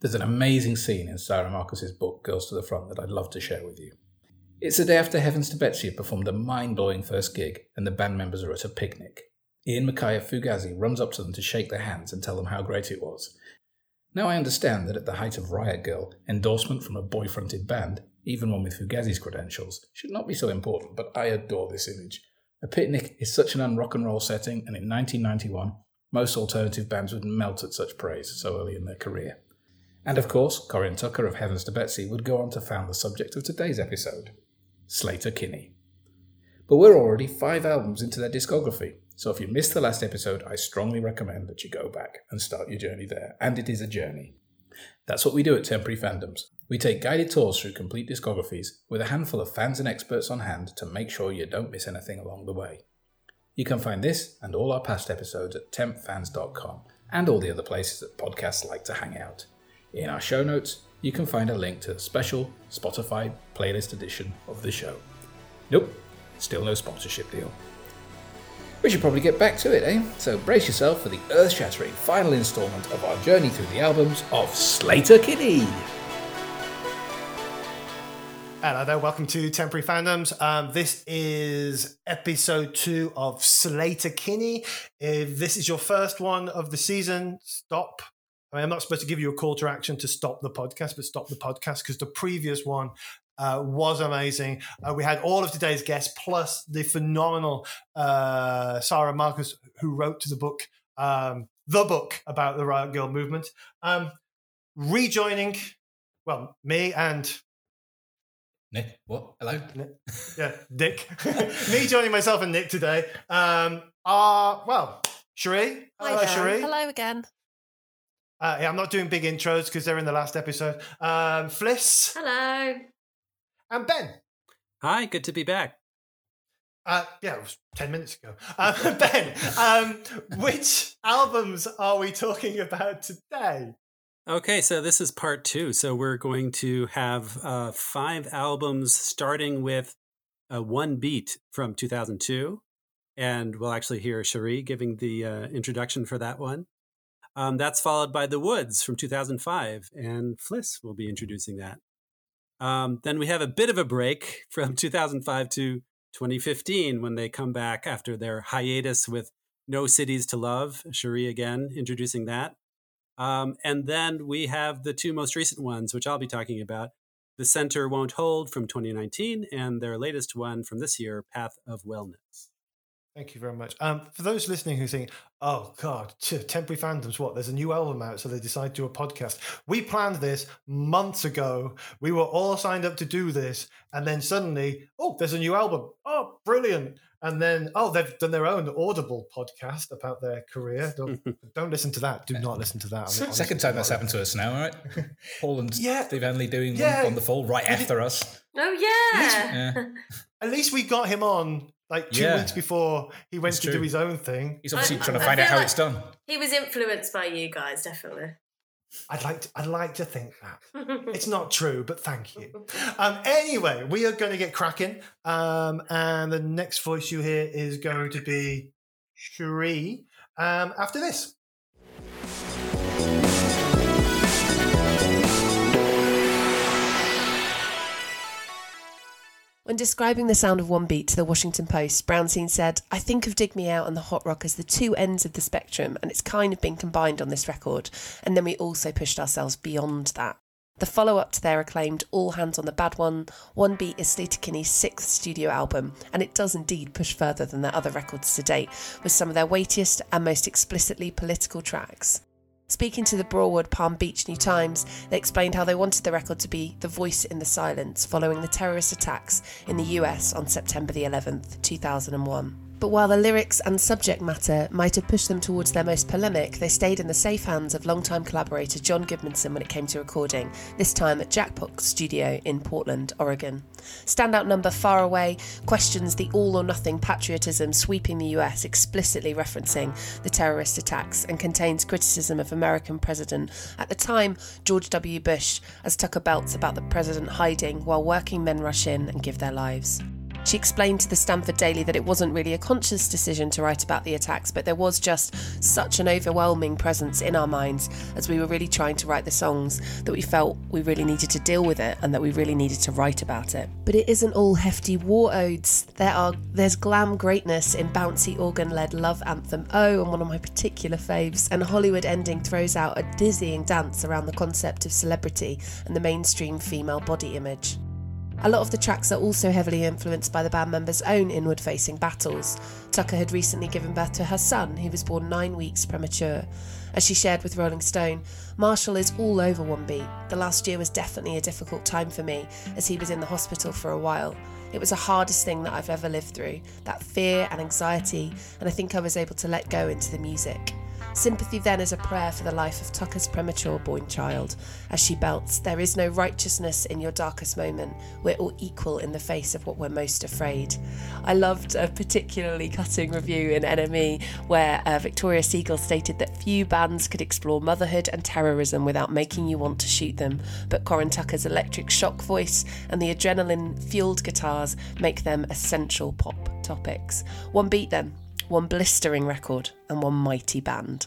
There's an amazing scene in Sara Marcus's book Girls to the Front that I'd love to share with you. It's the day after Heavens to Betsy performed a mind blowing first gig, and the band members are at a picnic. Ian MacKaye of Fugazi runs up to them to shake their hands and tell them how great it was. Now I understand that at the height of Riot Grrrl, endorsement from a boy fronted band, even one with Fugazi's credentials, should not be so important, but I adore this image. A picnic is such an unrock and roll setting, and in 1991, most alternative bands would melt at such praise so early in their career. And of course, Corin Tucker of Heavens to Betsy would go on to found the subject of today's episode Sleater-Kinney. But we're already five albums into their discography, so if you missed the last episode, I strongly recommend that you go back and start your journey there, and it is a journey. That's what we do at Temporary Fandoms. We take guided tours through complete discographies with a handful of fans and experts on hand to make sure you don't miss anything along the way. You can find this and all our past episodes at tempfans.com and all the other places that podcasts like to hang out. In our show notes, you can find a link to the special Spotify playlist edition of the show. Nope, still no sponsorship deal. We should probably get back to it, eh? So brace yourself for the earth shattering final instalment of our journey through the albums of Sleater-Kinney. Hello there, welcome to Temporary Fandoms. Um, this is episode two of Sleater-Kinney. If this is your first one of the season, stop. I mean, I'm not supposed to give you a call to action to stop the podcast, but stop the podcast because the previous one uh, was amazing. Uh, we had all of today's guests plus the phenomenal uh, Sara Marcus, who wrote to the book, um, the book about the Riot Grrrl movement. Um, rejoining, well, me and Nick, what? Hello? Nick. Yeah, Nick. Me joining myself and Nick today. Um, are, well, Cherie. Hi Hello. Cherie. Hello again. Uh, yeah, I'm not doing big intros because they're in the last episode. Um, Fliss Hello. and Ben. Hi, good to be back. Uh, yeah, it was 10 minutes ago. Uh, ben, um, which albums are we talking about today? Okay, so this is part two. So we're going to have uh, five albums starting with uh, One Beat from 2002. And we'll actually hear Cherie giving the uh, introduction for that one. Um, that's followed by The Woods from 2005, and Fliss will be introducing that. Um, then we have a bit of a break from 2005 to 2015 when they come back after their hiatus with No Cities to Love. Cherie again introducing that. Um, and then we have the two most recent ones, which I'll be talking about The Center Won't Hold from 2019 and their latest one from this year, Path of Wellness. Thank you very much. Um, for those listening who think, oh God, t- temporary fandoms, what? There's a new album out, so they decide to do a podcast. We planned this months ago. We were all signed up to do this. And then suddenly, oh, there's a new album. Oh, brilliant. And then, oh, they've done their own Audible podcast about their career. Don't, don't listen to that. Do not listen to that. I mean, Second time that's not happened to us now, all right? Paul and Yeah. Steve Hanley doing Yeah. one on the fall right after us. Oh yeah. Yeah. At least we got him on like two Yeah. weeks before he went It's to do his own thing. He's obviously I- trying to find out how like- it's done. he was influenced by you guys, definitely. I'd like to, I'd like to think that. It's not true, but thank you. Um, anyway, we are going to get cracking. Um, and the next voice you hear is going to be Cherie um, after this. When describing the sound of one beat to the Washington Post, Brownstein said, I think of Dig Me Out and the Hot Rock as the two ends of the spectrum, and it's kind of been combined on this record. And then we also pushed ourselves beyond that. The follow up to their acclaimed All Hands on the Bad One, One Beat is Sleater-Kinney's sixth studio album, and it does indeed push further than their other records to date, with some of their weightiest and most explicitly political tracks. Speaking to the Broward Palm Beach New Times, they explained how they wanted the record to be the voice in the silence following the terrorist attacks in the US on September the 11th, 2001. But while the lyrics and subject matter might have pushed them towards their most polemic, they stayed in the safe hands of longtime collaborator John Goodmanson when it came to recording, this time at Jackpot Studio in Portland, Oregon. Standout number Far Away questions the all or nothing patriotism sweeping the US, explicitly referencing the terrorist attacks, and contains criticism of American President at the time George W. Bush as Tucker belts about the president hiding while working men rush in and give their lives. She explained to the Stanford Daily that it wasn't really a conscious decision to write about the attacks, but there was just such an overwhelming presence in our minds as we were really trying to write the songs that we felt we really needed to deal with it and that we really needed to write about it. But it isn't all hefty war odes. There are there's glam greatness in bouncy organ-led love anthem Oh and one of my particular faves, and Hollywood ending throws out a dizzying dance around the concept of celebrity and the mainstream female body image. A lot of the tracks are also heavily influenced by the band members' own inward facing battles. Tucker had recently given birth to her son, who was born nine weeks premature. As she shared with Rolling Stone, Marshall is all over One Beat. The last year was definitely a difficult time for me, as he was in the hospital for a while. It was the hardest thing that I've ever lived through that fear and anxiety, and I think I was able to let go into the music. Sympathy then is a prayer for the life of Tucker's premature born child. As she belts, There is no righteousness in your darkest moment. We're all equal in the face of what we're most afraid. I loved a particularly cutting review in NME where uh, Victoria Segal stated that few bands could explore motherhood and terrorism without making you want to shoot them, but Corin Tucker's electric shock voice and the adrenaline fueled guitars make them essential pop topics. One beat then one blistering record, and one mighty band.